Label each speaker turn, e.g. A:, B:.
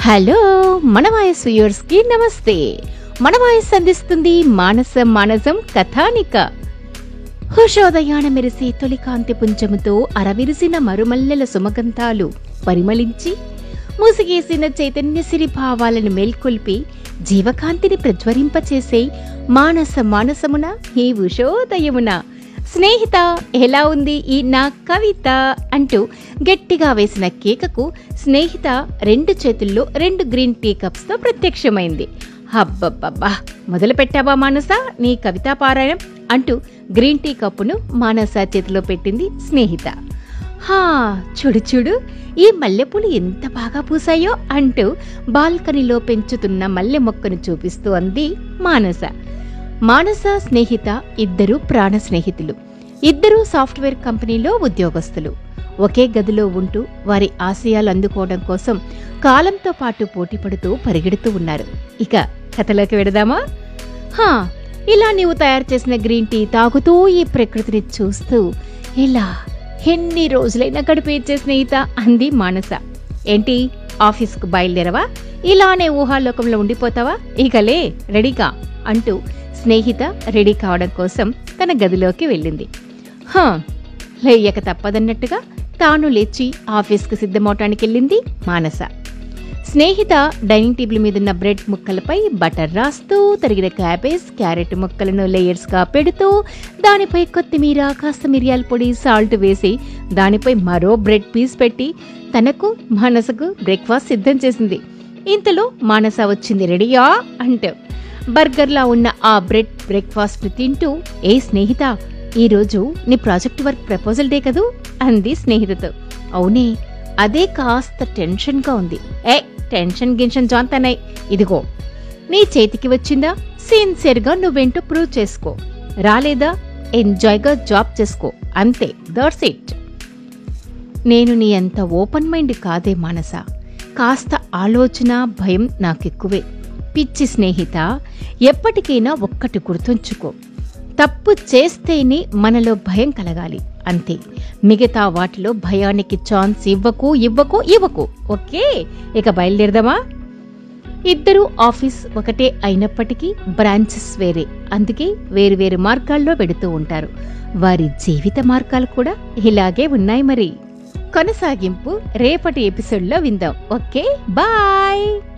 A: Hello మన voice వ్యూయర్స్కి నమస్తే. మన వాయస్ అందిస్తుంది మానస మానసం కథానిక. హుషోదయాన మెరిసే తొలి కాంతి పుంజముతో అరవిరిసిన మరుమల్లెల సుమగంధాలు పరిమళించి ముసిగేసిన చైతన్యసిరి భావాలను మేల్కొల్పి జీవకాంతిని ప్రజ్వరింపచేసే మానస మానసమున ఈ ఉషోదయమున. స్నేహిత ఎలా ఉంది ఈ నా కవిత అంటూ గట్టిగా వేసిన కేకకు స్నేహిత రెండు చేతుల్లో రెండు గ్రీన్ టీ కప్స్తో ప్రత్యక్షమైంది. హబ్బబ్బబ్బా మొదలు పెట్టావా మానస? నీ కవితా పారాయణం అంటూ గ్రీన్ టీ కప్పును మానస చేతిలో పెట్టింది స్నేహిత. హా చూడు చూడు ఈ మల్లెపూలు ఎంత బాగా పూసాయో అంటూ బాల్కనీలో పెంచుతున్న మల్లె మొక్కను చూపిస్తూ అంది మానస. మానస స్నేహిత ఇద్దరు ప్రాణ స్నేహితులు. ఇద్దరూ సాఫ్ట్వేర్ కంపెనీలో ఉద్యోగస్తులు. ఒకే గదిలో ఉంటూ వారి ఆశయాలు అందుకోవడం కోసం కాలంతో పాటు పోటీపడుతూ పరిగెడుతూ ఉన్నారు. ఇక కథలోకి వెడదామా? హా ఇలా నీవు తయారు చేసిన గ్రీన్ టీ తాగుతూ ఈ ప్రకృతిని చూస్తూ ఇలా ఎన్ని రోజులైనా గడిపేచ్చే స్నేహిత అంది మానస. ఏంటి? ఆఫీస్కు బయలుదేరవా? ఇలానే ఊహాలోకంలో ఉండిపోతావా? ఇకలే రెడీగా అంటూ స్నేహిత రెడీ కావడం కోసం తన గదిలోకి వెళ్ళింది. హా లేయక తప్పదన్నట్టుగా తాను లేచి ఆఫీస్కు సిద్ధమవటానికి వెళ్ళింది మానస. స్నేహిత డైనింగ్ టేబుల్ మీదున్న బ్రెడ్ ముక్కలపై బటర్ రాస్తూ తరిగిన క్యాబేజ్ క్యారెట్ ముక్కలను లేయర్స్గా పెడుతూ దానిపై కొత్తిమీర కాస్త మిరియాల పొడి సాల్ట్ వేసి దానిపై మరో బ్రెడ్ పీస్ పెట్టి తనకు మానసకు బ్రేక్ఫాస్ట్ సిద్ధం చేసింది. ఇంతలో మానస వచ్చింది రెడీయా? అంటూ. బర్గర్లా ఉన్న ఆ బ్రెడ్ బ్రేక్ఫాస్ట్ తింటూ ఏ స్నేహిత ఈరోజు నీ ప్రాజెక్ట్ వర్క్ ప్రపోజల్ డే కదూ? అంది స్నేహితతో అవునే అదే కాస్త టెన్షన్గా ఉంది. ఏ టెన్షన్ గిన్షన్ జాంతనై ఇదిగో నీ చేతికి వచ్చిందా? సిన్సియర్గా నువ్వేంటో ప్రూవ్ చేసుకో. రాలేదా? ఎంజాయ్గా జాబ్ చేసుకో. అంతే దట్స్ ఇట్. నేను నీ అంత ఓపెన్ మైండ్ కాదే మానస. కాస్త ఆలోచన భయం నాకెక్కువే. పిచ్చి స్నేహిత ఎప్పటికైనా ఒక్కటి గుర్తుంచుకో. తప్పు చేస్తేనే మనలో భయం కలగాలి అంతే. మిగతా వాటిలో భయానికి ఛాన్స్ ఇవ్వకు ఇవ్వకు ఇవ్వకు. ఓకే? ఇక బయలుదేరదామా? ఇద్దరు ఆఫీస్ ఒకటే అయినప్పటికీ బ్రాంచెస్ వేరే. అందుకే వేరు వేరు మార్గాల్లో పెడుతూ ఉంటారు. వారి జీవిత మార్గాలు కూడా ఇలాగే ఉన్నాయి మరి. కొనసాగింపు రేపటి ఎపిసోడ్లో విందాం. ఓకే? బాయ్!